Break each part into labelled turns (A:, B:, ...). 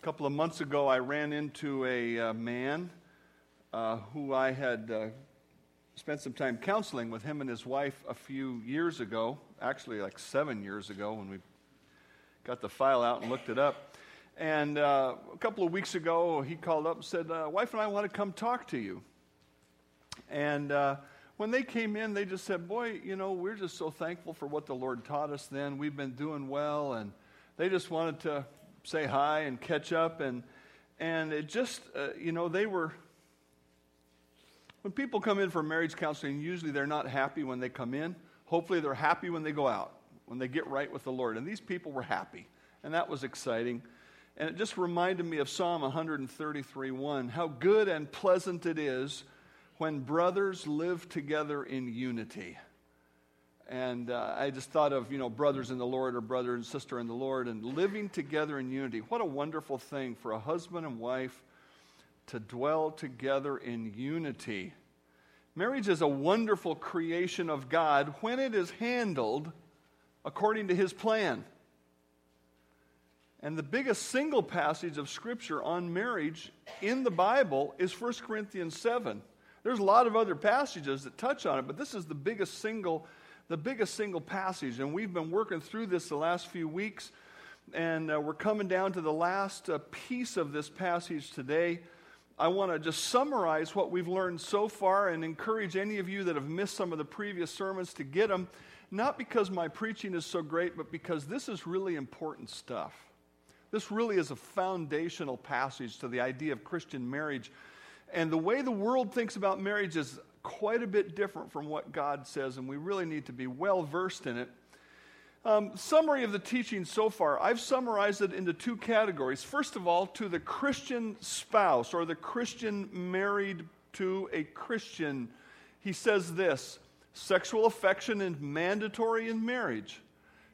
A: A couple of months ago, I ran into a uh, man uh, who I had uh, spent some time counseling with him and his wife a few years ago, actually, like seven years ago, when we got the file out and looked it up. And uh, a couple of weeks ago, he called up and said, uh, Wife and I want to come talk to you. And uh, when they came in, they just said, Boy, you know, we're just so thankful for what the Lord taught us then. We've been doing well. And they just wanted to say hi and catch up. And, and it just, uh, you know, they were, when people come in for marriage counseling, usually they're not happy when they come in. Hopefully, they're happy when they go out, when they get right with the Lord. And these people were happy, and that was exciting. And it just reminded me of Psalm 133 1 how good and pleasant it is when brothers live together in unity. And uh, I just thought of, you know, brothers in the Lord or brother and sister in the Lord and living together in unity. What a wonderful thing for a husband and wife to dwell together in unity. Marriage is a wonderful creation of God when it is handled according to his plan. And the biggest single passage of Scripture on marriage in the Bible is 1 Corinthians 7. There's a lot of other passages that touch on it, but this is the biggest single the biggest single passage. And we've been working through this the last few weeks, and uh, we're coming down to the last uh, piece of this passage today. I want to just summarize what we've learned so far and encourage any of you that have missed some of the previous sermons to get them, not because my preaching is so great, but because this is really important stuff. This really is a foundational passage to the idea of Christian marriage. And the way the world thinks about marriage is quite a bit different from what God says, and we really need to be well versed in it. Um, summary of the teaching so far I've summarized it into two categories. First of all, to the Christian spouse or the Christian married to a Christian, he says this sexual affection is mandatory in marriage.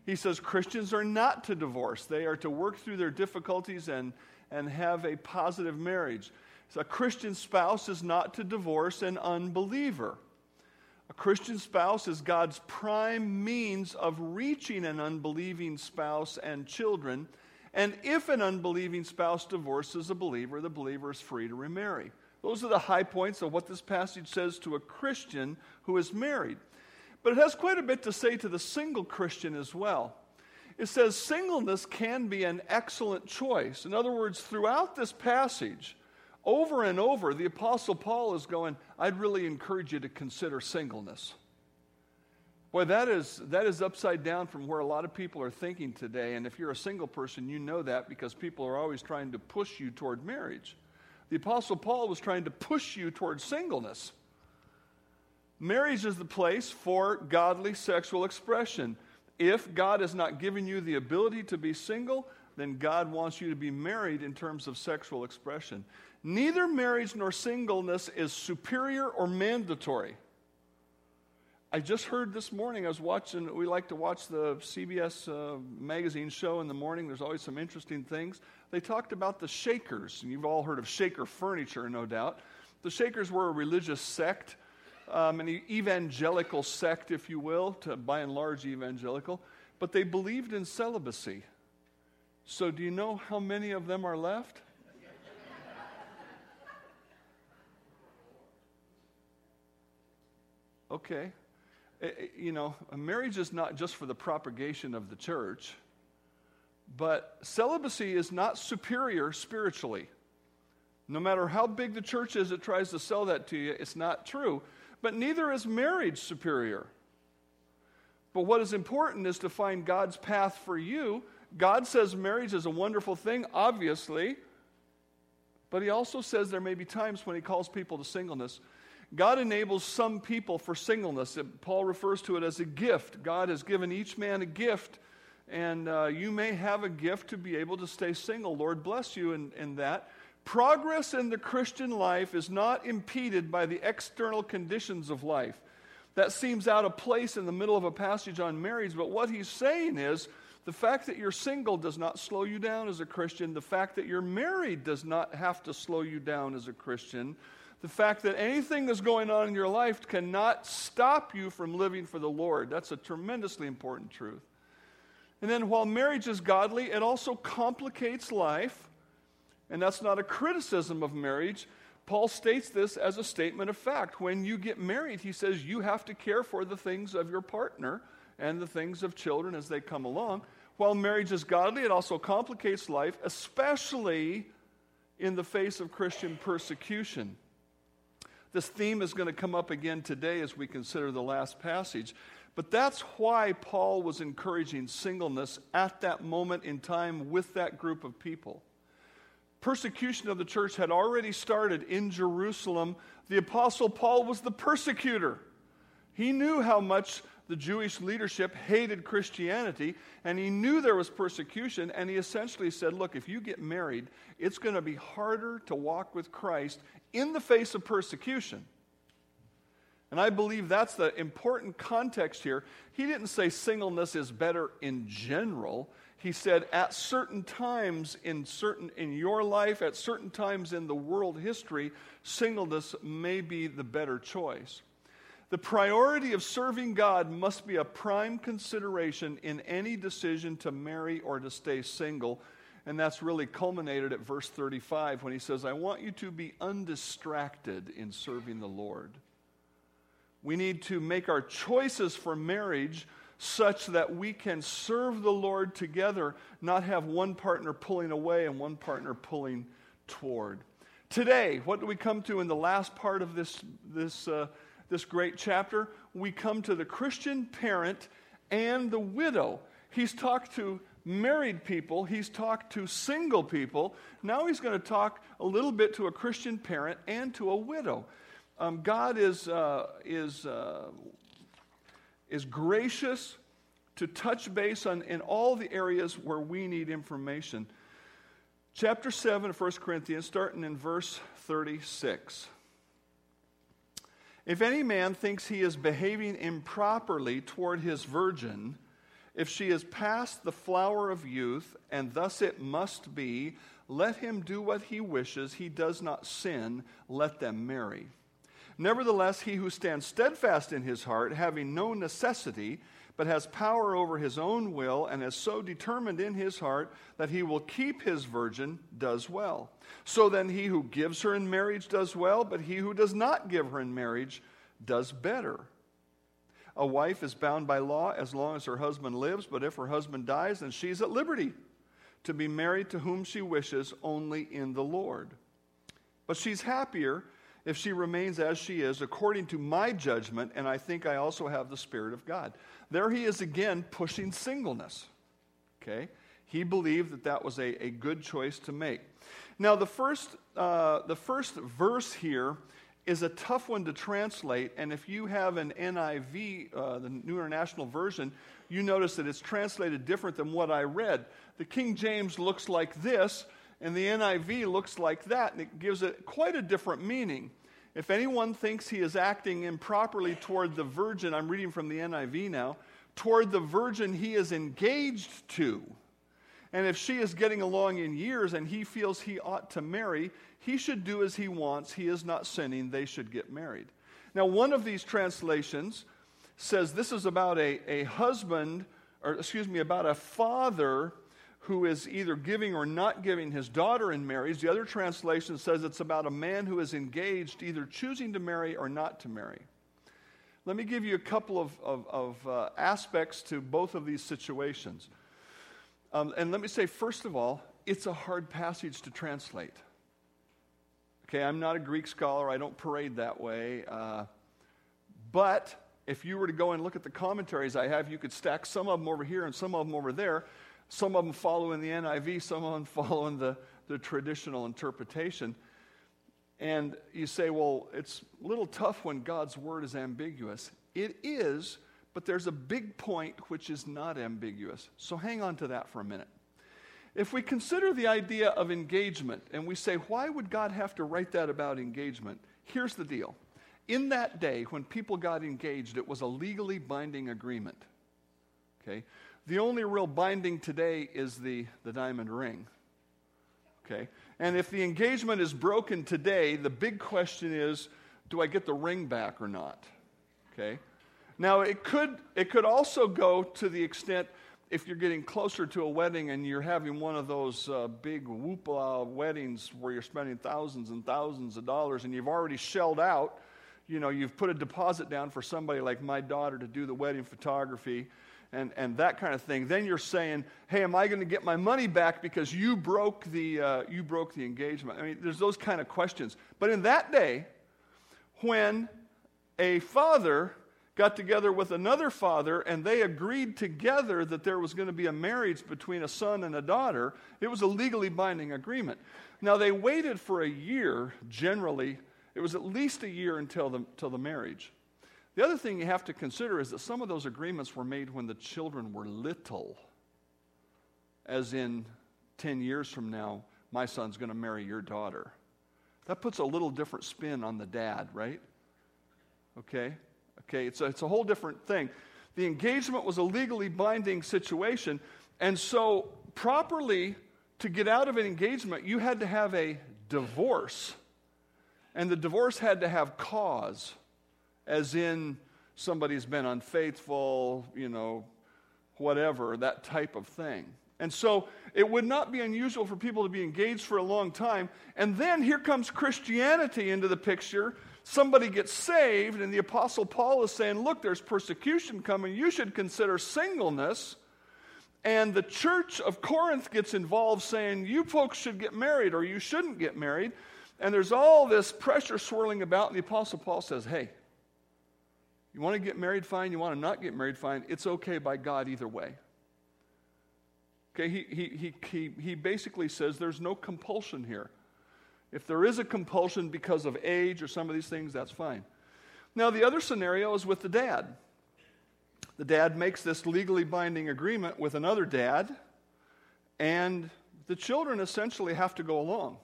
A: He says Christians are not to divorce, they are to work through their difficulties and, and have a positive marriage. A Christian spouse is not to divorce an unbeliever. A Christian spouse is God's prime means of reaching an unbelieving spouse and children. And if an unbelieving spouse divorces a believer, the believer is free to remarry. Those are the high points of what this passage says to a Christian who is married. But it has quite a bit to say to the single Christian as well. It says singleness can be an excellent choice. In other words, throughout this passage, over and over, the Apostle Paul is going, I'd really encourage you to consider singleness. Boy, that is, that is upside down from where a lot of people are thinking today. And if you're a single person, you know that because people are always trying to push you toward marriage. The Apostle Paul was trying to push you toward singleness. Marriage is the place for godly sexual expression. If God has not given you the ability to be single, then God wants you to be married in terms of sexual expression. Neither marriage nor singleness is superior or mandatory. I just heard this morning, I was watching, we like to watch the CBS uh, magazine show in the morning. There's always some interesting things. They talked about the Shakers, and you've all heard of Shaker furniture, no doubt. The Shakers were a religious sect, um, an evangelical sect, if you will, to, by and large evangelical, but they believed in celibacy. So, do you know how many of them are left? Okay. Eh, eh, you know, marriage is not just for the propagation of the church, but celibacy is not superior spiritually. No matter how big the church is that tries to sell that to you, it's not true. But neither is marriage superior. But what is important is to find God's path for you. God says marriage is a wonderful thing, obviously. But He also says there may be times when He calls people to singleness. God enables some people for singleness. Paul refers to it as a gift. God has given each man a gift, and uh, you may have a gift to be able to stay single. Lord bless you in, in that. Progress in the Christian life is not impeded by the external conditions of life. That seems out of place in the middle of a passage on marriage, but what he's saying is the fact that you're single does not slow you down as a Christian. The fact that you're married does not have to slow you down as a Christian the fact that anything that's going on in your life cannot stop you from living for the Lord. That's a tremendously important truth. And then, while marriage is godly, it also complicates life. And that's not a criticism of marriage. Paul states this as a statement of fact. When you get married, he says you have to care for the things of your partner and the things of children as they come along. While marriage is godly, it also complicates life, especially in the face of Christian persecution. This theme is going to come up again today as we consider the last passage. But that's why Paul was encouraging singleness at that moment in time with that group of people. Persecution of the church had already started in Jerusalem. The Apostle Paul was the persecutor. He knew how much the Jewish leadership hated Christianity, and he knew there was persecution, and he essentially said, Look, if you get married, it's going to be harder to walk with Christ in the face of persecution. And I believe that's the important context here. He didn't say singleness is better in general. He said at certain times in certain in your life, at certain times in the world history, singleness may be the better choice. The priority of serving God must be a prime consideration in any decision to marry or to stay single. And that's really culminated at verse 35 when he says, I want you to be undistracted in serving the Lord. We need to make our choices for marriage such that we can serve the Lord together, not have one partner pulling away and one partner pulling toward. Today, what do we come to in the last part of this, this uh, this great chapter, we come to the Christian parent and the widow. He's talked to married people, he's talked to single people. Now he's going to talk a little bit to a Christian parent and to a widow. Um, God is, uh, is, uh, is gracious to touch base on in all the areas where we need information. Chapter 7 of 1 Corinthians, starting in verse 36. If any man thinks he is behaving improperly toward his virgin, if she is past the flower of youth, and thus it must be, let him do what he wishes. He does not sin. Let them marry. Nevertheless, he who stands steadfast in his heart, having no necessity, but has power over his own will, and is so determined in his heart that he will keep his virgin, does well. So then, he who gives her in marriage does well, but he who does not give her in marriage does better. A wife is bound by law as long as her husband lives, but if her husband dies, then she's at liberty to be married to whom she wishes only in the Lord. But she's happier if she remains as she is, according to my judgment, and I think I also have the Spirit of God. There he is again pushing singleness. Okay? He believed that that was a, a good choice to make. Now, the first, uh, the first verse here is a tough one to translate, and if you have an NIV, uh, the New International Version, you notice that it's translated different than what I read. The King James looks like this, and the NIV looks like that, and it gives it quite a different meaning. If anyone thinks he is acting improperly toward the virgin, I'm reading from the NIV now, toward the virgin he is engaged to, and if she is getting along in years and he feels he ought to marry, he should do as he wants. He is not sinning. They should get married. Now, one of these translations says this is about a, a husband, or excuse me, about a father who is either giving or not giving his daughter in marriage. The other translation says it's about a man who is engaged, either choosing to marry or not to marry. Let me give you a couple of, of, of uh, aspects to both of these situations. Um, and let me say, first of all, it's a hard passage to translate. Okay, I'm not a Greek scholar, I don't parade that way. Uh, but if you were to go and look at the commentaries I have, you could stack some of them over here and some of them over there. Some of them follow in the NIV, some of them follow in the, the traditional interpretation. And you say, well, it's a little tough when God's word is ambiguous. It is, but there's a big point which is not ambiguous. So hang on to that for a minute. If we consider the idea of engagement and we say, why would God have to write that about engagement? Here's the deal. In that day, when people got engaged, it was a legally binding agreement. Okay? The only real binding today is the, the diamond ring. Okay? And if the engagement is broken today, the big question is do I get the ring back or not? Okay? Now, it could, it could also go to the extent if you're getting closer to a wedding and you're having one of those uh, big whoopla weddings where you're spending thousands and thousands of dollars and you've already shelled out, you know, you've put a deposit down for somebody like my daughter to do the wedding photography and, and that kind of thing, then you're saying, hey, am I going to get my money back because you broke the, uh, you broke the engagement? I mean, there's those kind of questions. But in that day, when a father got together with another father and they agreed together that there was going to be a marriage between a son and a daughter, it was a legally binding agreement. Now, they waited for a year, generally, it was at least a year until the, until the marriage. The other thing you have to consider is that some of those agreements were made when the children were little, as in 10 years from now, my son's going to marry your daughter. That puts a little different spin on the dad, right? Okay? Okay, it's a, it's a whole different thing. The engagement was a legally binding situation, and so properly to get out of an engagement, you had to have a divorce. And the divorce had to have cause as in somebody's been unfaithful, you know, whatever, that type of thing. And so it would not be unusual for people to be engaged for a long time. And then here comes Christianity into the picture. Somebody gets saved, and the Apostle Paul is saying, Look, there's persecution coming. You should consider singleness. And the church of Corinth gets involved saying, You folks should get married or you shouldn't get married. And there's all this pressure swirling about. And the Apostle Paul says, Hey, you want to get married, fine. You want to not get married, fine. It's okay by God either way. Okay, he, he, he, he, he basically says there's no compulsion here. If there is a compulsion because of age or some of these things, that's fine. Now, the other scenario is with the dad. The dad makes this legally binding agreement with another dad, and the children essentially have to go along.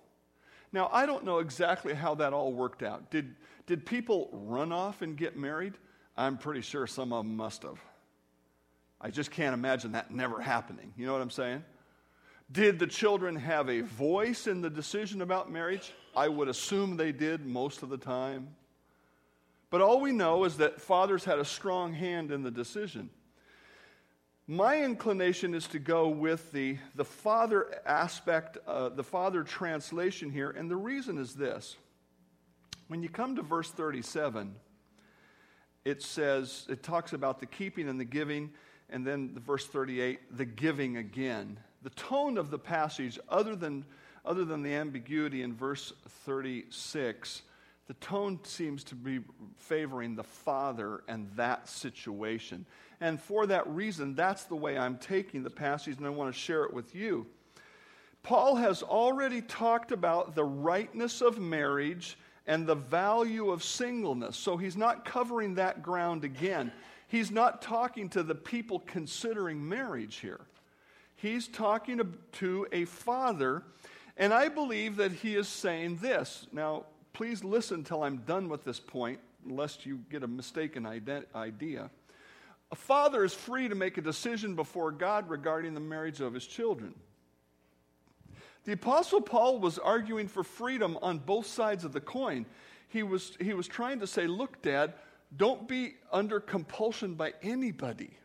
A: Now, I don't know exactly how that all worked out. Did, did people run off and get married? I'm pretty sure some of them must have. I just can't imagine that never happening. You know what I'm saying? Did the children have a voice in the decision about marriage? I would assume they did most of the time. But all we know is that fathers had a strong hand in the decision. My inclination is to go with the, the father aspect, uh, the father translation here, and the reason is this. When you come to verse 37, it says, it talks about the keeping and the giving, and then the verse 38, the giving again. The tone of the passage, other than, other than the ambiguity in verse 36, the tone seems to be favoring the father and that situation. And for that reason, that's the way I'm taking the passage, and I want to share it with you. Paul has already talked about the rightness of marriage and the value of singleness. So he's not covering that ground again. He's not talking to the people considering marriage here. He's talking to a father, and I believe that he is saying this. Now, please listen till I'm done with this point, lest you get a mistaken idea. A father is free to make a decision before God regarding the marriage of his children. The Apostle Paul was arguing for freedom on both sides of the coin. He was, he was trying to say, Look, Dad, don't be under compulsion by anybody.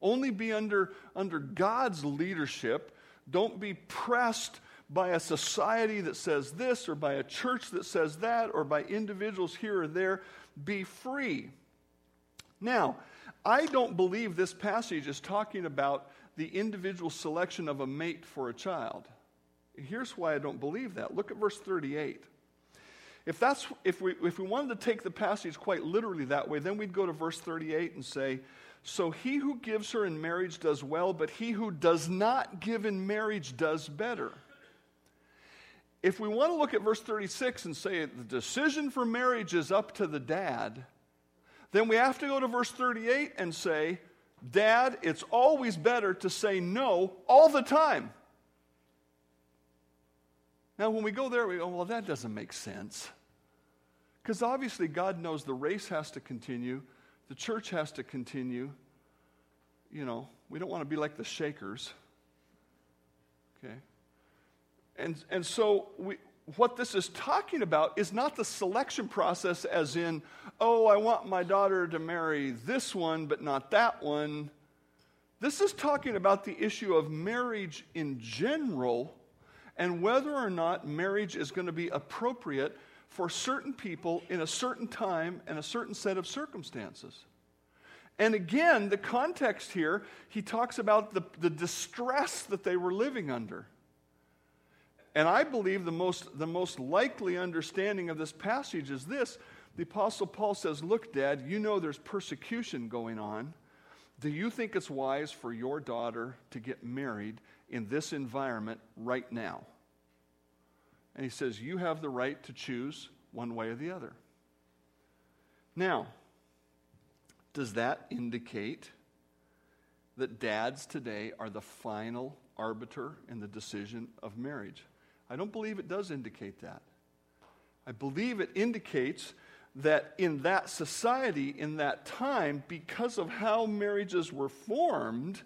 A: Only be under, under God's leadership. Don't be pressed by a society that says this, or by a church that says that, or by individuals here or there. Be free. Now, I don't believe this passage is talking about the individual selection of a mate for a child. Here's why I don't believe that. Look at verse 38. If, that's, if, we, if we wanted to take the passage quite literally that way, then we'd go to verse 38 and say, So he who gives her in marriage does well, but he who does not give in marriage does better. If we want to look at verse 36 and say the decision for marriage is up to the dad, then we have to go to verse 38 and say, Dad, it's always better to say no all the time. Now, when we go there, we go, well, that doesn't make sense. Because obviously, God knows the race has to continue, the church has to continue. You know, we don't want to be like the Shakers. Okay? And, and so, we, what this is talking about is not the selection process, as in, oh, I want my daughter to marry this one, but not that one. This is talking about the issue of marriage in general and whether or not marriage is going to be appropriate for certain people in a certain time and a certain set of circumstances. And again, the context here, he talks about the, the distress that they were living under. And I believe the most, the most likely understanding of this passage is this. The Apostle Paul says, Look, Dad, you know there's persecution going on. Do you think it's wise for your daughter to get married in this environment right now? And he says, You have the right to choose one way or the other. Now, does that indicate that dads today are the final arbiter in the decision of marriage? I don't believe it does indicate that. I believe it indicates that in that society, in that time, because of how marriages were formed,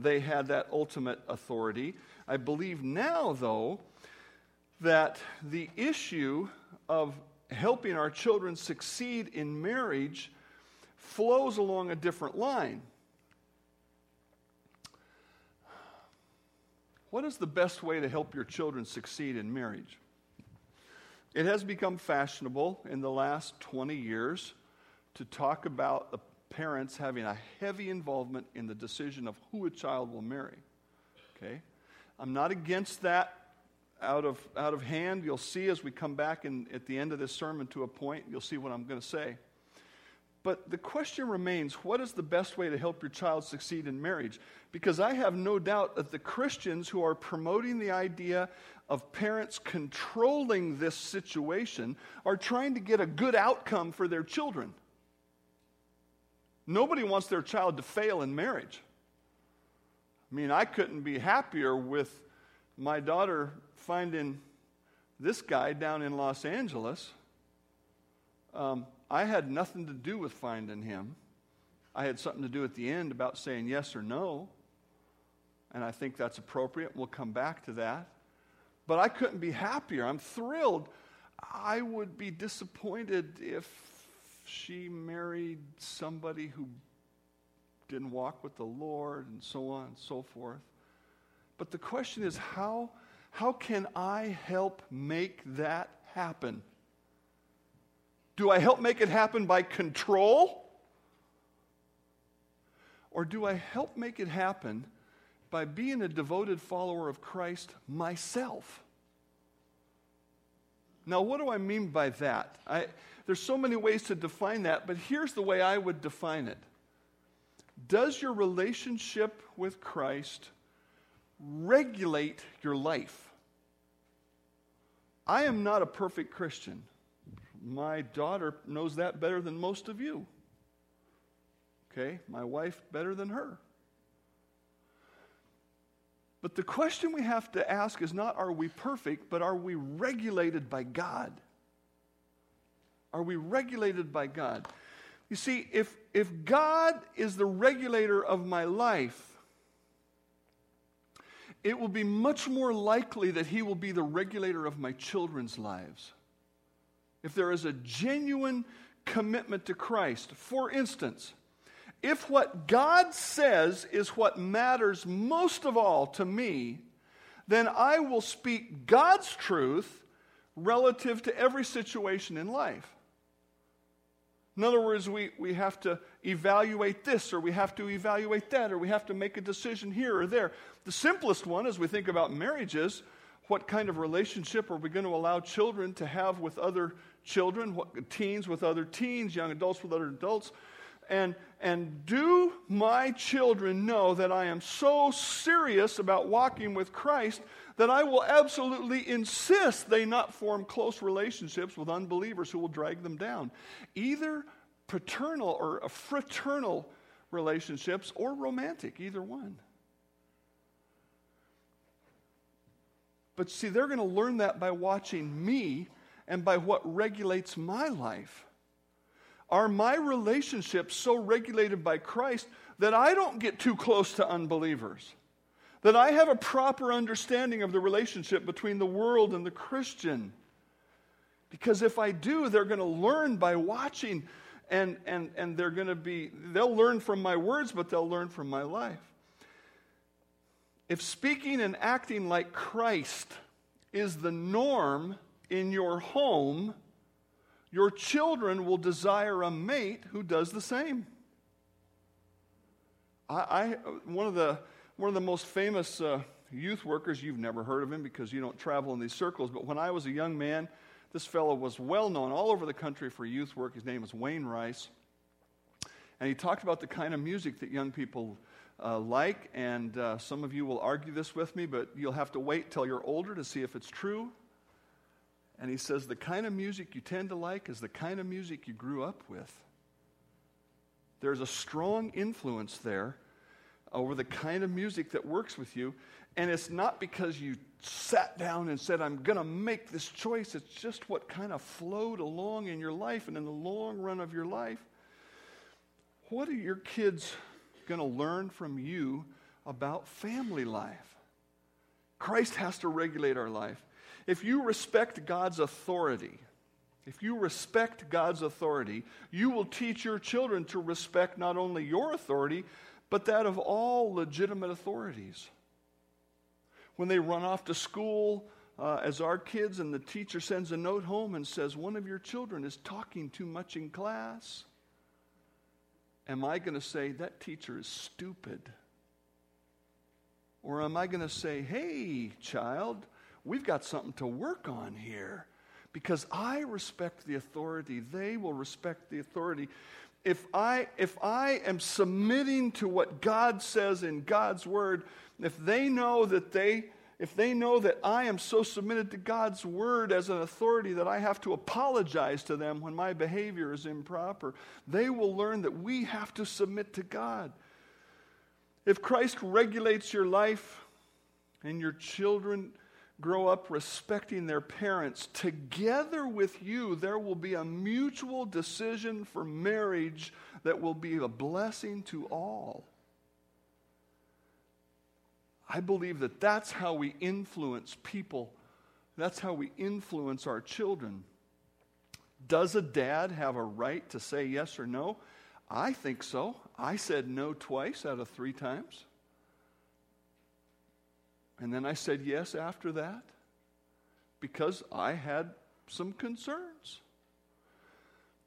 A: they had that ultimate authority. I believe now, though, that the issue of helping our children succeed in marriage flows along a different line. What is the best way to help your children succeed in marriage? It has become fashionable in the last 20 years to talk about the parents having a heavy involvement in the decision of who a child will marry. Okay? I'm not against that out of, out of hand. You'll see as we come back in, at the end of this sermon to a point, you'll see what I'm going to say. But the question remains what is the best way to help your child succeed in marriage? Because I have no doubt that the Christians who are promoting the idea of parents controlling this situation are trying to get a good outcome for their children. Nobody wants their child to fail in marriage. I mean, I couldn't be happier with my daughter finding this guy down in Los Angeles. Um, I had nothing to do with finding him. I had something to do at the end about saying yes or no. And I think that's appropriate. We'll come back to that. But I couldn't be happier. I'm thrilled. I would be disappointed if she married somebody who didn't walk with the Lord and so on and so forth. But the question is how, how can I help make that happen? Do I help make it happen by control? Or do I help make it happen by being a devoted follower of Christ myself. Now, what do I mean by that? I, there's so many ways to define that, but here's the way I would define it Does your relationship with Christ regulate your life? I am not a perfect Christian. My daughter knows that better than most of you. Okay? My wife better than her. But the question we have to ask is not are we perfect, but are we regulated by God? Are we regulated by God? You see, if, if God is the regulator of my life, it will be much more likely that He will be the regulator of my children's lives. If there is a genuine commitment to Christ, for instance, if what God says is what matters most of all to me, then I will speak God's truth relative to every situation in life. In other words, we, we have to evaluate this, or we have to evaluate that, or we have to make a decision here or there. The simplest one, as we think about marriages, what kind of relationship are we going to allow children to have with other children, what, teens with other teens, young adults with other adults? and, and do my children know that I am so serious about walking with Christ that I will absolutely insist they not form close relationships with unbelievers who will drag them down. Either paternal or uh, fraternal relationships or romantic, either one. But see, they're going to learn that by watching me and by what regulates my life. Are my relationships so regulated by Christ that I don't get too close to unbelievers? That I have a proper understanding of the relationship between the world and the Christian? Because if I do, they're going to learn by watching, and, and, and they're going to be, they'll learn from my words, but they'll learn from my life. if speaking and acting like Christ is the norm in your home, your children will desire a mate who does the same. I, I one of the one of the most famous uh, youth workers. You've never heard of him because you don't travel in these circles. But when I was a young man, this fellow was well known all over the country for youth work. His name was Wayne Rice, and he talked about the kind of music that young people uh, like. And uh, some of you will argue this with me, but you'll have to wait till you're older to see if it's true. And he says the kind of music you tend to like is the kind of music you grew up with. There's a strong influence there over the kind of music that works with you. And it's not because you sat down and said, I'm going to make this choice. It's just what kind of flowed along in your life and in the long run of your life. What are your kids going to learn from you about family life? Christ has to regulate our life. If you respect God's authority, if you respect God's authority, you will teach your children to respect not only your authority, but that of all legitimate authorities. When they run off to school uh, as our kids, and the teacher sends a note home and says, One of your children is talking too much in class, am I going to say, That teacher is stupid? Or am I going to say, Hey, child, we've got something to work on here? Because I respect the authority, they will respect the authority. If I, if I am submitting to what God says in God's word, if they know that they, if they know that I am so submitted to God's word as an authority that I have to apologize to them when my behavior is improper, they will learn that we have to submit to God. If Christ regulates your life and your children grow up respecting their parents, together with you, there will be a mutual decision for marriage that will be a blessing to all. I believe that that's how we influence people. That's how we influence our children. Does a dad have a right to say yes or no? I think so. I said no twice out of three times. And then I said yes after that because I had some concerns.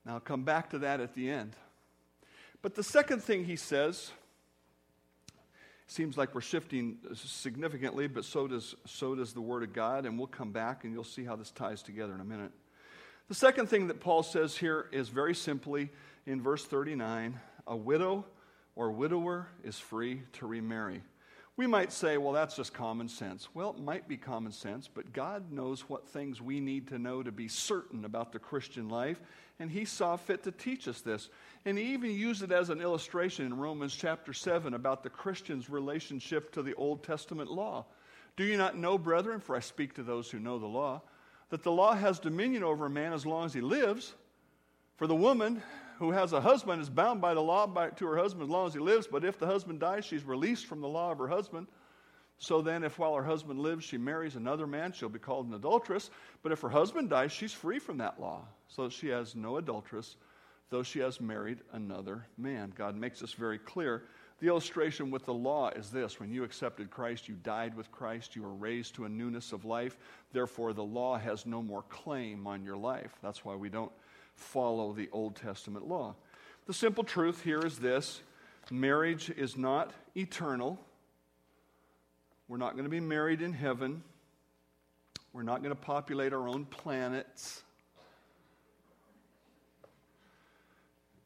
A: Now, I'll come back to that at the end. But the second thing he says seems like we're shifting significantly, but so does, so does the Word of God, and we'll come back and you'll see how this ties together in a minute. The second thing that Paul says here is very simply in verse 39 a widow or widower is free to remarry. We might say, well, that's just common sense. Well, it might be common sense, but God knows what things we need to know to be certain about the Christian life, and He saw fit to teach us this. And He even used it as an illustration in Romans chapter 7 about the Christian's relationship to the Old Testament law. Do you not know, brethren, for I speak to those who know the law, that the law has dominion over a man as long as he lives? For the woman who has a husband is bound by the law by, to her husband as long as he lives, but if the husband dies, she's released from the law of her husband. So then, if while her husband lives she marries another man, she'll be called an adulteress. But if her husband dies, she's free from that law. So she has no adulteress, though she has married another man. God makes this very clear. The illustration with the law is this when you accepted Christ, you died with Christ, you were raised to a newness of life. Therefore, the law has no more claim on your life. That's why we don't follow the Old Testament law. The simple truth here is this marriage is not eternal. We're not going to be married in heaven. We're not going to populate our own planets.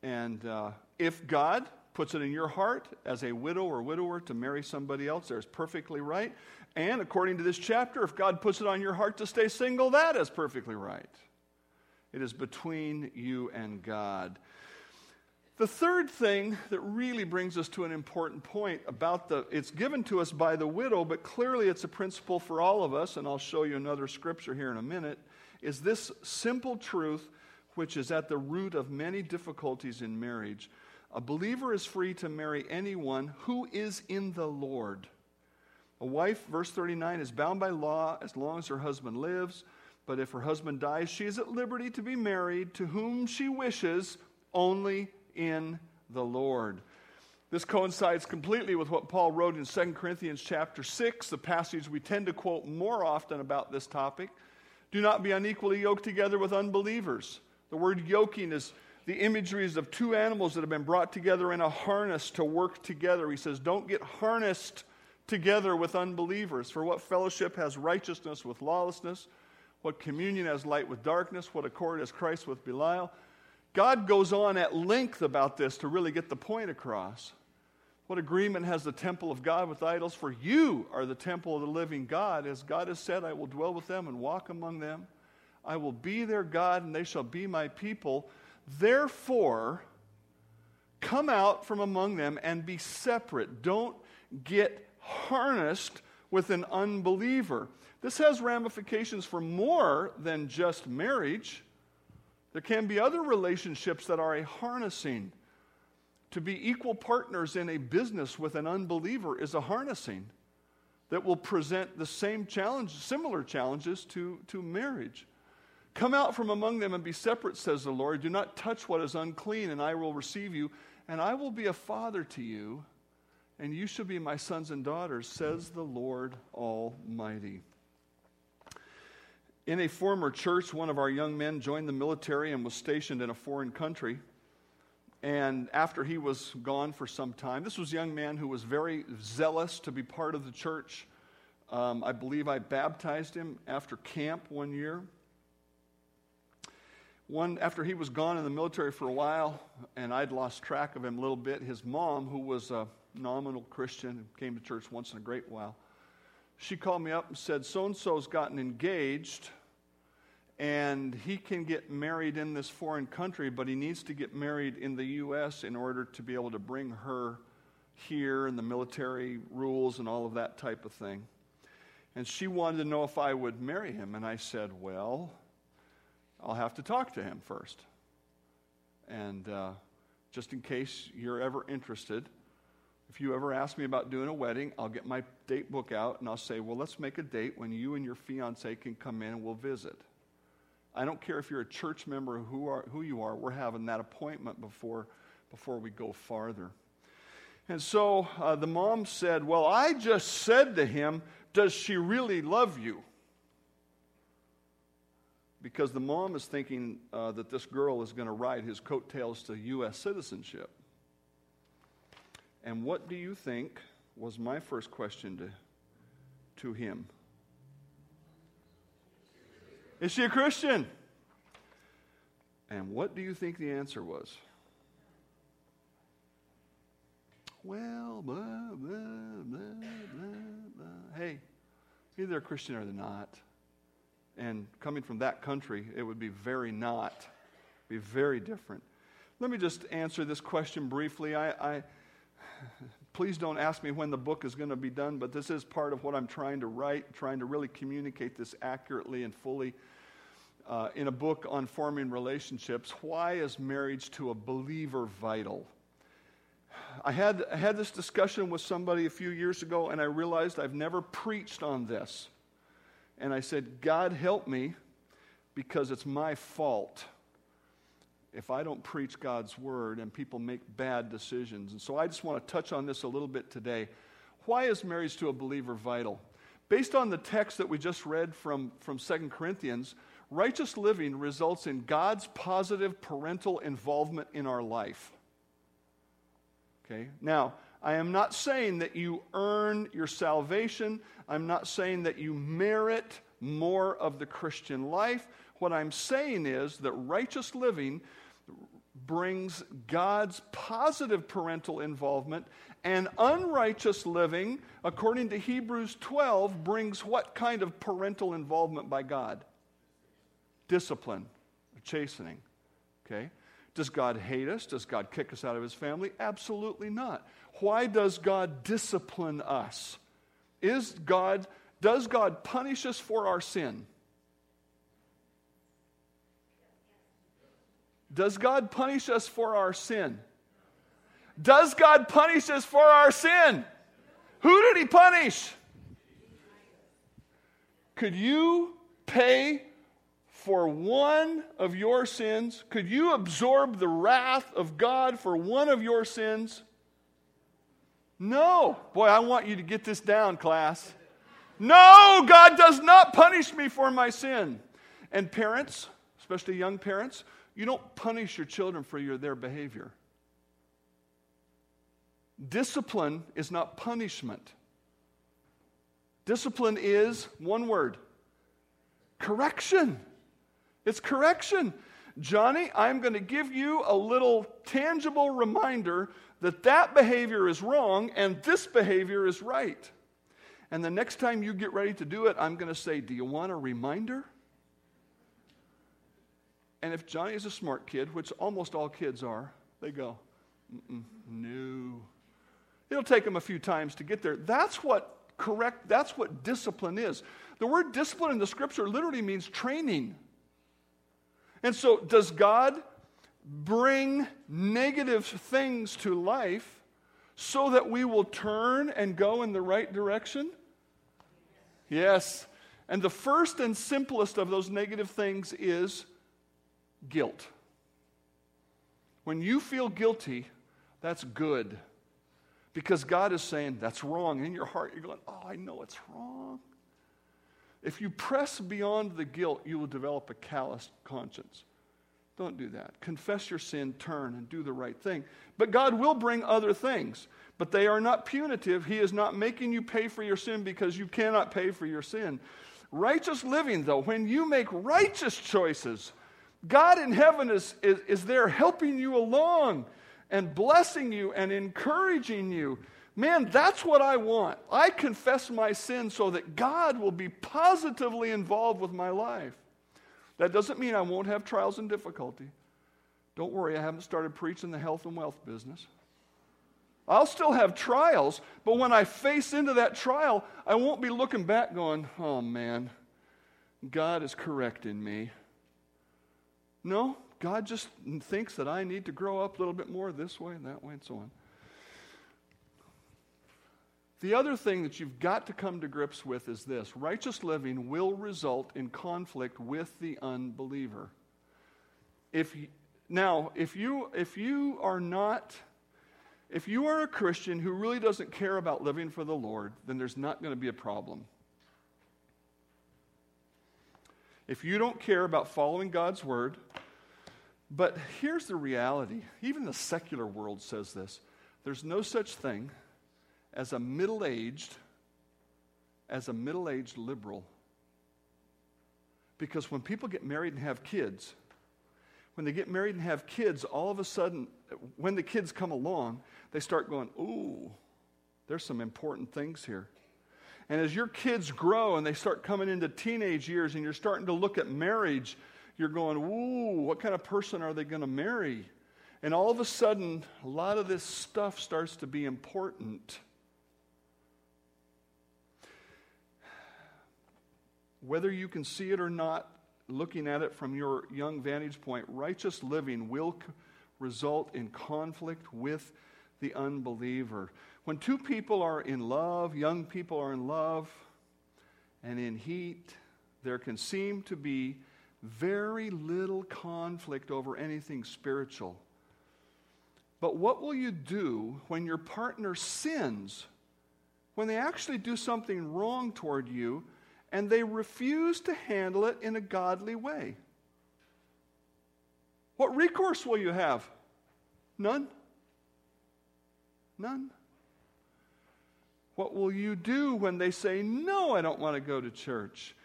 A: And uh, if God puts it in your heart as a widow or widower to marry somebody else, there's perfectly right. And according to this chapter, if God puts it on your heart to stay single, that is perfectly right. It is between you and God. The third thing that really brings us to an important point about the, it's given to us by the widow, but clearly it's a principle for all of us, and I'll show you another scripture here in a minute, is this simple truth which is at the root of many difficulties in marriage. A believer is free to marry anyone who is in the Lord. A wife, verse 39, is bound by law as long as her husband lives. But if her husband dies, she is at liberty to be married to whom she wishes, only in the Lord. This coincides completely with what Paul wrote in 2 Corinthians chapter 6, the passage we tend to quote more often about this topic. Do not be unequally yoked together with unbelievers. The word yoking is the imageries of two animals that have been brought together in a harness to work together. He says, Don't get harnessed together with unbelievers. For what fellowship has righteousness with lawlessness? What communion has light with darkness? What accord has Christ with Belial? God goes on at length about this to really get the point across. What agreement has the temple of God with idols? For you are the temple of the living God. As God has said, I will dwell with them and walk among them. I will be their God, and they shall be my people. Therefore, come out from among them and be separate. Don't get harnessed with an unbeliever. This has ramifications for more than just marriage. There can be other relationships that are a harnessing. To be equal partners in a business with an unbeliever is a harnessing that will present the same challenge, similar challenges to, to marriage. Come out from among them and be separate, says the Lord. Do not touch what is unclean, and I will receive you, and I will be a father to you, and you shall be my sons and daughters, says the Lord Almighty. In a former church, one of our young men joined the military and was stationed in a foreign country. And after he was gone for some time, this was a young man who was very zealous to be part of the church. Um, I believe I baptized him after camp one year. One, after he was gone in the military for a while, and I'd lost track of him a little bit, his mom, who was a nominal Christian, came to church once in a great while, she called me up and said, So and so's gotten engaged and he can get married in this foreign country, but he needs to get married in the U.S. in order to be able to bring her here and the military rules and all of that type of thing. And she wanted to know if I would marry him. And I said, Well, I'll have to talk to him first. And uh, just in case you're ever interested, if you ever ask me about doing a wedding, I'll get my date book out and I'll say, Well, let's make a date when you and your fiance can come in and we'll visit. I don't care if you're a church member who, are, who you are, we're having that appointment before, before we go farther. And so uh, the mom said, Well, I just said to him, Does she really love you? Because the mom is thinking uh, that this girl is going to ride his coattails to U.S. citizenship. And what do you think was my first question to, to him? Is she a Christian? And what do you think the answer was? Well, blah, blah, blah, blah, blah. Hey, either they're Christian or they're not. And coming from that country, it would be very not, be very different. Let me just answer this question briefly. I, I please don't ask me when the book is going to be done, but this is part of what I'm trying to write, trying to really communicate this accurately and fully. Uh, in a book on forming relationships, why is marriage to a believer vital? I had, I had this discussion with somebody a few years ago, and I realized I've never preached on this. And I said, God help me, because it's my fault if I don't preach God's word and people make bad decisions. And so I just want to touch on this a little bit today. Why is marriage to a believer vital? Based on the text that we just read from, from 2 Corinthians, righteous living results in God's positive parental involvement in our life. Okay? Now, I am not saying that you earn your salvation. I'm not saying that you merit more of the Christian life. What I'm saying is that righteous living brings God's positive parental involvement, and unrighteous living, according to Hebrews 12, brings what kind of parental involvement by God? Discipline, chastening. Okay? Does God hate us? Does God kick us out of his family? Absolutely not. Why does God discipline us? Is God, does God punish us for our sin? Does God punish us for our sin? Does God punish us for our sin? Who did he punish? Could you pay for one of your sins? Could you absorb the wrath of God for one of your sins? No. Boy, I want you to get this down, class. No, God does not punish me for my sin. And parents, especially young parents, you don't punish your children for your, their behavior. Discipline is not punishment. Discipline is one word correction. It's correction. Johnny, I'm going to give you a little tangible reminder that that behavior is wrong and this behavior is right. And the next time you get ready to do it, I'm going to say, Do you want a reminder? And if Johnny is a smart kid, which almost all kids are, they go, No. It'll take them a few times to get there. That's what correct, that's what discipline is. The word discipline in the scripture literally means training. And so, does God bring negative things to life so that we will turn and go in the right direction? Yes. And the first and simplest of those negative things is guilt. When you feel guilty, that's good. Because God is saying, that's wrong. In your heart, you're going, oh, I know it's wrong. If you press beyond the guilt, you will develop a callous conscience. Don't do that. Confess your sin, turn, and do the right thing. But God will bring other things, but they are not punitive. He is not making you pay for your sin because you cannot pay for your sin. Righteous living, though, when you make righteous choices, God in heaven is, is, is there helping you along and blessing you and encouraging you Man, that's what I want. I confess my sin so that God will be positively involved with my life. That doesn't mean I won't have trials and difficulty. Don't worry, I haven't started preaching the health and wealth business. I'll still have trials, but when I face into that trial, I won't be looking back going, oh man, God is correcting me. No, God just thinks that I need to grow up a little bit more this way and that way and so on. The other thing that you've got to come to grips with is this righteous living will result in conflict with the unbeliever. If, now, if you, if you are not, if you are a Christian who really doesn't care about living for the Lord, then there's not going to be a problem. If you don't care about following God's word, but here's the reality even the secular world says this there's no such thing as a middle aged, as a middle aged liberal. Because when people get married and have kids, when they get married and have kids, all of a sudden, when the kids come along, they start going, Ooh, there's some important things here. And as your kids grow and they start coming into teenage years and you're starting to look at marriage, you're going, Ooh, what kind of person are they going to marry? And all of a sudden, a lot of this stuff starts to be important. whether you can see it or not, looking at it from your young vantage point, righteous living will result in conflict with the unbeliever. When two people are in love, young people are in love and in heat, there can seem to be very little conflict over anything spiritual. But what will you do when your partner sins? When they actually do something wrong toward you and they refuse to handle it in a godly way. What recourse will you have? None. None. What will you do when they say, No, I don't want to go to church?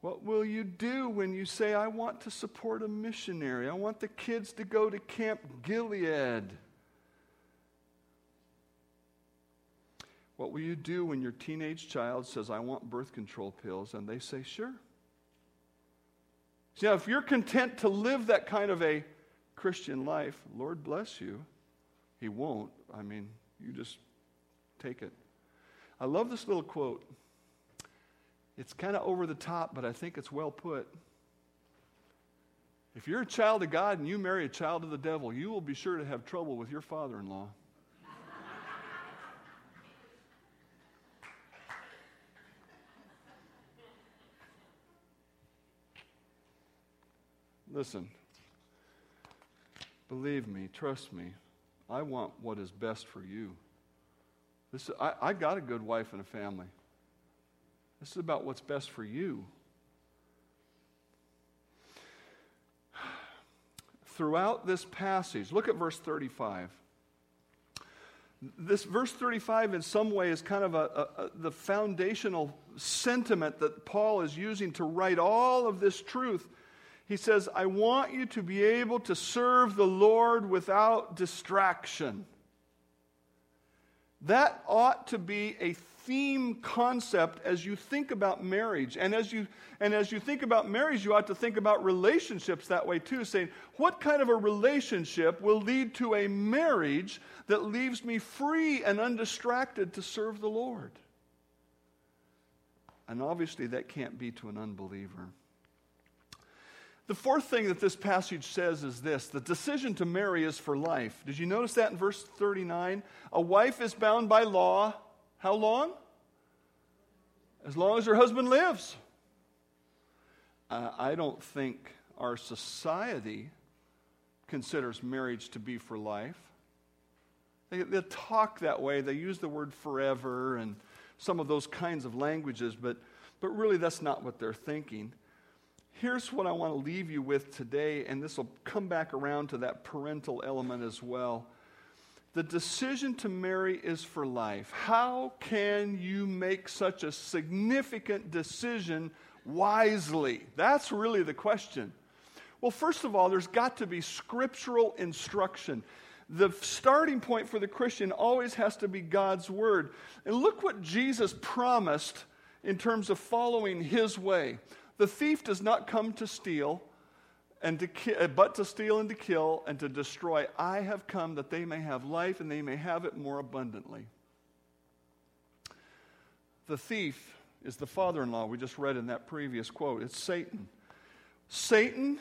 A: What will you do when you say, I want to support a missionary? I want the kids to go to Camp Gilead? What will you do when your teenage child says, I want birth control pills? And they say, Sure. See, now, if you're content to live that kind of a Christian life, Lord bless you. He won't. I mean, you just take it. I love this little quote. It's kind of over the top, but I think it's well put. If you're a child of God and you marry a child of the devil, you will be sure to have trouble with your father in law. Listen, believe me, trust me, I want what is best for you. This, I, I got a good wife and a family. This is about what's best for you. Throughout this passage, look at verse 35 this verse 35 in some way is kind of a, a, a, the foundational sentiment that paul is using to write all of this truth he says i want you to be able to serve the lord without distraction that ought to be a theme concept as you think about marriage. And as you, and as you think about marriage, you ought to think about relationships that way too, saying, what kind of a relationship will lead to a marriage that leaves me free and undistracted to serve the Lord? And obviously, that can't be to an unbeliever. The fourth thing that this passage says is this the decision to marry is for life. Did you notice that in verse 39? A wife is bound by law how long? As long as her husband lives. Uh, I don't think our society considers marriage to be for life. They, they talk that way, they use the word forever and some of those kinds of languages, but, but really that's not what they're thinking. Here's what I want to leave you with today, and this will come back around to that parental element as well. The decision to marry is for life. How can you make such a significant decision wisely? That's really the question. Well, first of all, there's got to be scriptural instruction. The starting point for the Christian always has to be God's word. And look what Jesus promised in terms of following his way. The thief does not come to steal, and to ki- uh, but to steal and to kill and to destroy. I have come that they may have life and they may have it more abundantly. The thief is the father in law we just read in that previous quote. It's Satan. Satan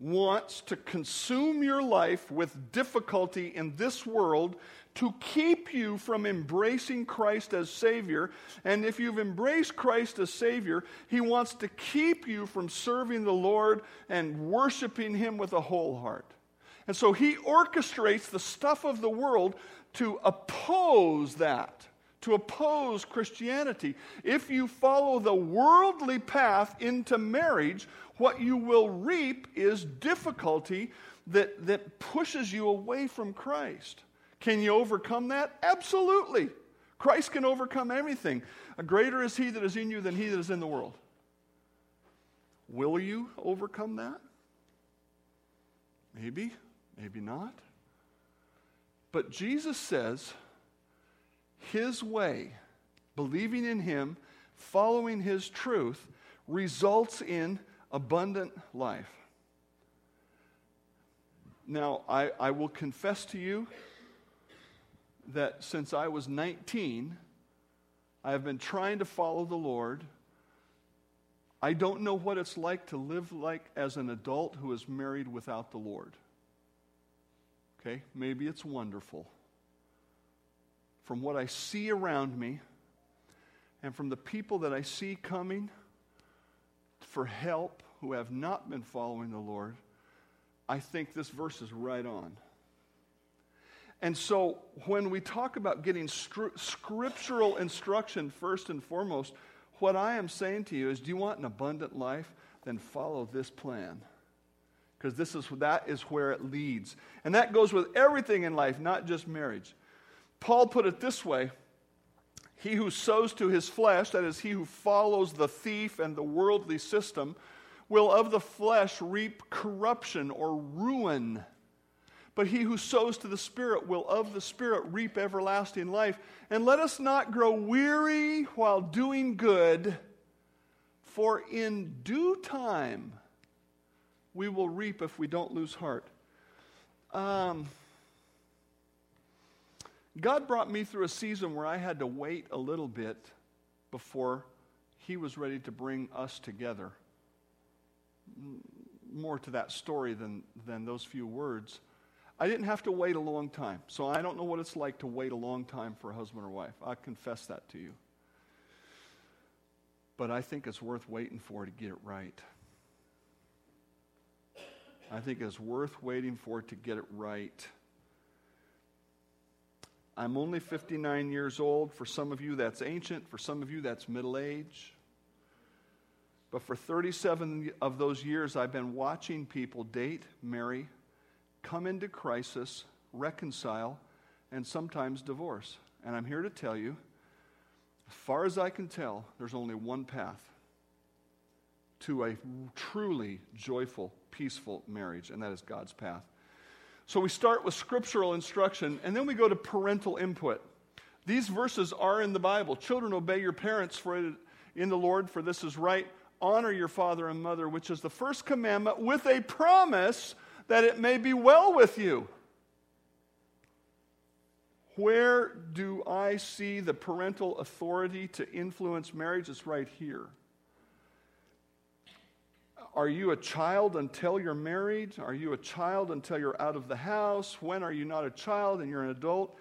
A: wants to consume your life with difficulty in this world to keep you from embracing Christ as Savior. And if you've embraced Christ as Savior, He wants to keep you from serving the Lord and worshiping Him with a whole heart. And so He orchestrates the stuff of the world to oppose that to oppose Christianity. If you follow the worldly path into marriage, what you will reap is difficulty that, that pushes you away from Christ. Can you overcome that? Absolutely. Christ can overcome everything. A greater is he that is in you than he that is in the world. Will you overcome that? Maybe, maybe not. But Jesus says his way, believing in him, following his truth, results in abundant life. Now, I, I will confess to you that since I was 19, I have been trying to follow the Lord. I don't know what it's like to live like as an adult who is married without the Lord. Okay, maybe it's wonderful. From what I see around me and from the people that I see coming for help who have not been following the Lord, I think this verse is right on. And so, when we talk about getting stru- scriptural instruction first and foremost, what I am saying to you is do you want an abundant life? Then follow this plan. Because this is, that is where it leads. And that goes with everything in life, not just marriage. Paul put it this way He who sows to his flesh, that is, he who follows the thief and the worldly system, will of the flesh reap corruption or ruin. But he who sows to the Spirit will of the Spirit reap everlasting life. And let us not grow weary while doing good, for in due time we will reap if we don't lose heart. Um, God brought me through a season where I had to wait a little bit before He was ready to bring us together. More to that story than, than those few words. I didn't have to wait a long time. So I don't know what it's like to wait a long time for a husband or wife. I confess that to you. But I think it's worth waiting for to get it right. I think it's worth waiting for to get it right. I'm only 59 years old. For some of you, that's ancient. For some of you, that's middle age. But for 37 of those years, I've been watching people date, marry, come into crisis, reconcile, and sometimes divorce. And I'm here to tell you, as far as I can tell, there's only one path to a truly joyful, peaceful marriage, and that is God's path. So we start with scriptural instruction, and then we go to parental input. These verses are in the Bible. Children, obey your parents for it in the Lord, for this is right. Honor your father and mother, which is the first commandment, with a promise that it may be well with you. Where do I see the parental authority to influence marriage? It's right here. Are you a child until you're married? Are you a child until you're out of the house? When are you not a child and you're an adult?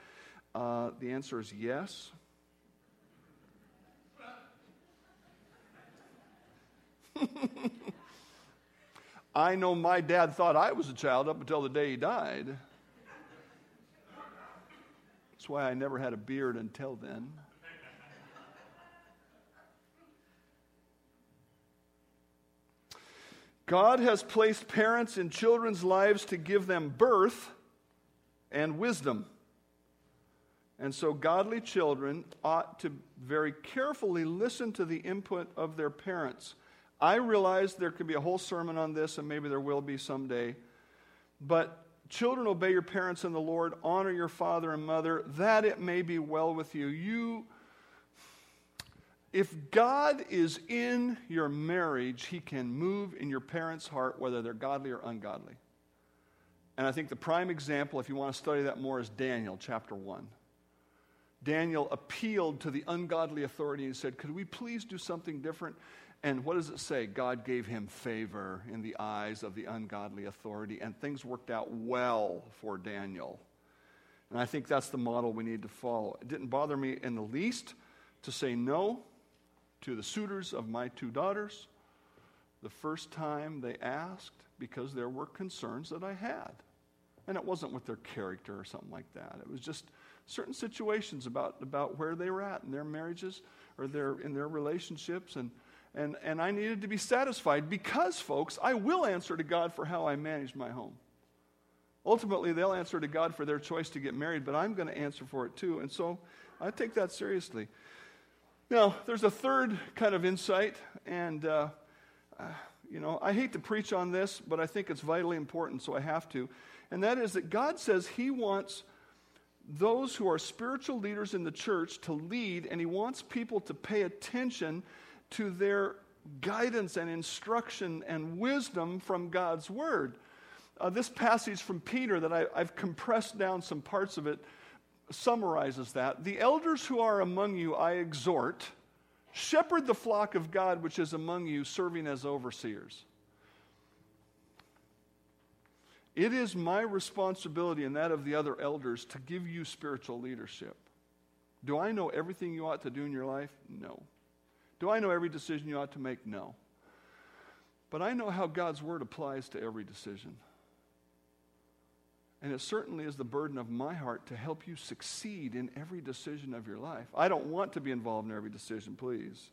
A: Uh, the answer is yes. I know my dad thought I was a child up until the day he died. That's why I never had a beard until then. God has placed parents in children's lives to give them birth and wisdom. And so, godly children ought to very carefully listen to the input of their parents. I realize there could be a whole sermon on this, and maybe there will be someday. But children, obey your parents in the Lord, honor your father and mother, that it may be well with you. You if God is in your marriage, He can move in your parents' heart, whether they're godly or ungodly. And I think the prime example, if you want to study that more, is Daniel chapter 1. Daniel appealed to the ungodly authority and said, Could we please do something different? And what does it say? God gave him favor in the eyes of the ungodly authority, and things worked out well for Daniel. And I think that's the model we need to follow. It didn't bother me in the least to say no to the suitors of my two daughters the first time they asked because there were concerns that I had. And it wasn't with their character or something like that. It was just certain situations about, about where they were at in their marriages or their, in their relationships. And, and, and I needed to be satisfied because, folks, I will answer to God for how I manage my home. Ultimately, they'll answer to God for their choice to get married, but I'm going to answer for it too. And so I take that seriously. Now, there's a third kind of insight, and uh, uh, you know, I hate to preach on this, but I think it's vitally important, so I have to. And that is that God says He wants those who are spiritual leaders in the church to lead, and He wants people to pay attention to their guidance and instruction and wisdom from God's Word. Uh, this passage from Peter that I, I've compressed down some parts of it summarizes that. The elders who are among you, I exhort, shepherd the flock of God which is among you, serving as overseers. It is my responsibility and that of the other elders to give you spiritual leadership. Do I know everything you ought to do in your life? No. Do I know every decision you ought to make? No. But I know how God's word applies to every decision. And it certainly is the burden of my heart to help you succeed in every decision of your life. I don't want to be involved in every decision, please.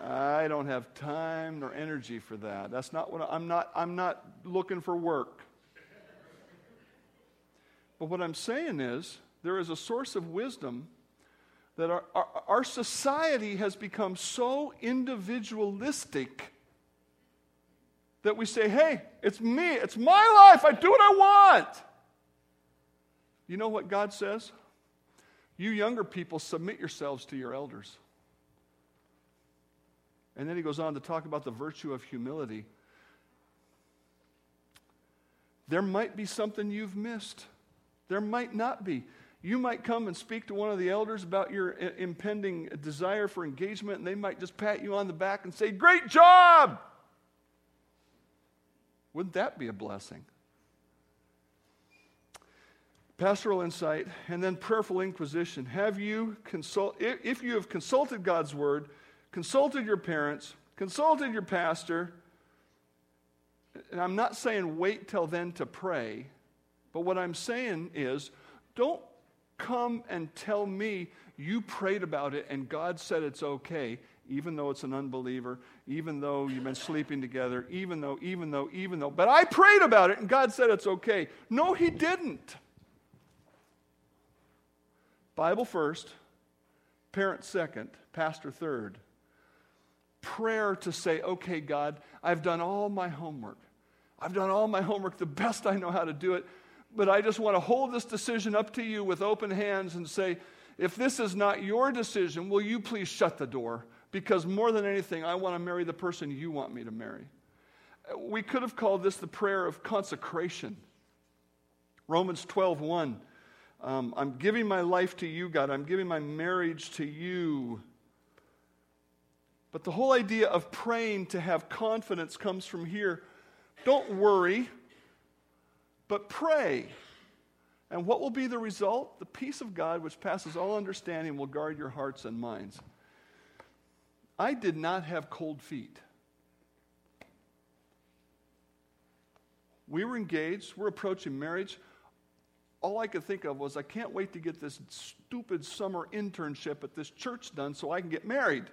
A: I don't have time nor energy for that. That's not what I, I'm not I'm not looking for work. But what I'm saying is there is a source of wisdom that our, our, our society has become so individualistic that we say, hey, it's me, it's my life, I do what I want. You know what God says? You younger people, submit yourselves to your elders. And then he goes on to talk about the virtue of humility. There might be something you've missed. There might not be. You might come and speak to one of the elders about your impending desire for engagement, and they might just pat you on the back and say, Great job! Wouldn't that be a blessing? Pastoral insight and then prayerful inquisition. Have you consult if you have consulted God's word, consulted your parents, consulted your pastor, and I'm not saying wait till then to pray, but what I'm saying is don't come and tell me you prayed about it and God said it's okay, even though it's an unbeliever, even though you've been sleeping together, even though, even though, even though. But I prayed about it and God said it's okay. No, He didn't. Bible first, parent second, pastor third. Prayer to say, okay, God, I've done all my homework. I've done all my homework the best I know how to do it, but I just want to hold this decision up to you with open hands and say, if this is not your decision, will you please shut the door? Because more than anything, I want to marry the person you want me to marry. We could have called this the prayer of consecration. Romans 12, 1. Um, I'm giving my life to you, God. I'm giving my marriage to you. But the whole idea of praying to have confidence comes from here. Don't worry, but pray. And what will be the result? The peace of God, which passes all understanding, will guard your hearts and minds. I did not have cold feet. We were engaged, we're approaching marriage. All I could think of was, I can't wait to get this stupid summer internship at this church done so I can get married.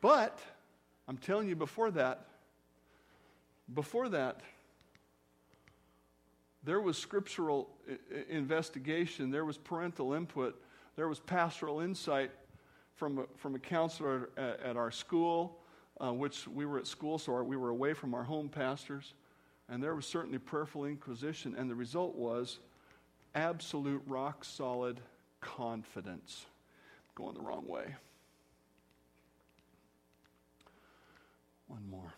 A: But I'm telling you before that, before that, there was scriptural investigation, there was parental input, there was pastoral insight from a, from a counselor at, at our school, uh, which we were at school, so our, we were away from our home pastors. And there was certainly prayerful inquisition, and the result was absolute rock solid confidence. Going the wrong way. One more.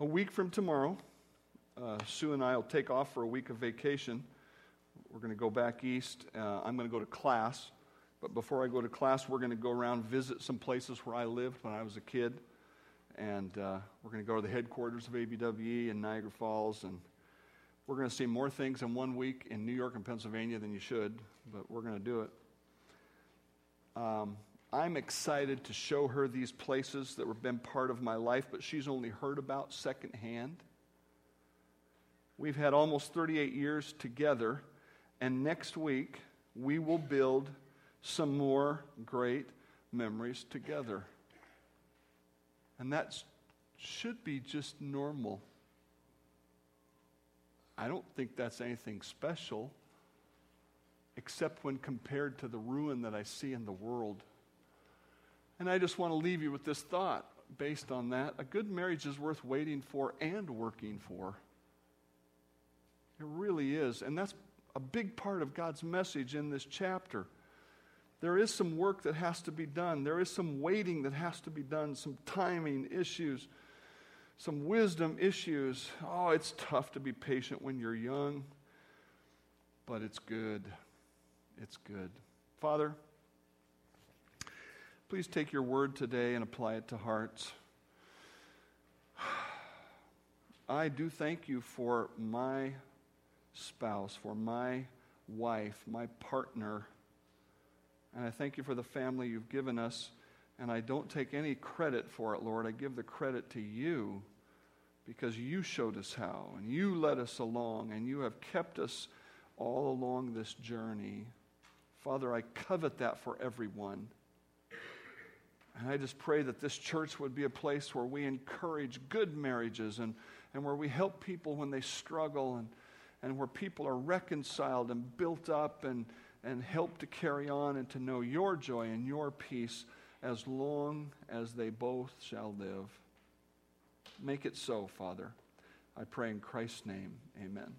A: A week from tomorrow, uh, Sue and I will take off for a week of vacation. We're going to go back east. Uh, I'm going to go to class. But before I go to class, we're going to go around visit some places where I lived when I was a kid. And uh, we're going to go to the headquarters of ABWE in Niagara Falls. And we're going to see more things in one week in New York and Pennsylvania than you should, but we're going to do it. Um, I'm excited to show her these places that have been part of my life, but she's only heard about secondhand. We've had almost 38 years together, and next week we will build some more great memories together. And that should be just normal. I don't think that's anything special, except when compared to the ruin that I see in the world. And I just want to leave you with this thought based on that. A good marriage is worth waiting for and working for. It really is. And that's a big part of God's message in this chapter. There is some work that has to be done, there is some waiting that has to be done, some timing issues, some wisdom issues. Oh, it's tough to be patient when you're young, but it's good. It's good. Father, Please take your word today and apply it to hearts. I do thank you for my spouse, for my wife, my partner. And I thank you for the family you've given us. And I don't take any credit for it, Lord. I give the credit to you because you showed us how and you led us along and you have kept us all along this journey. Father, I covet that for everyone. And I just pray that this church would be a place where we encourage good marriages and, and where we help people when they struggle and, and where people are reconciled and built up and, and help to carry on and to know your joy and your peace as long as they both shall live. Make it so, Father. I pray in Christ's name. Amen.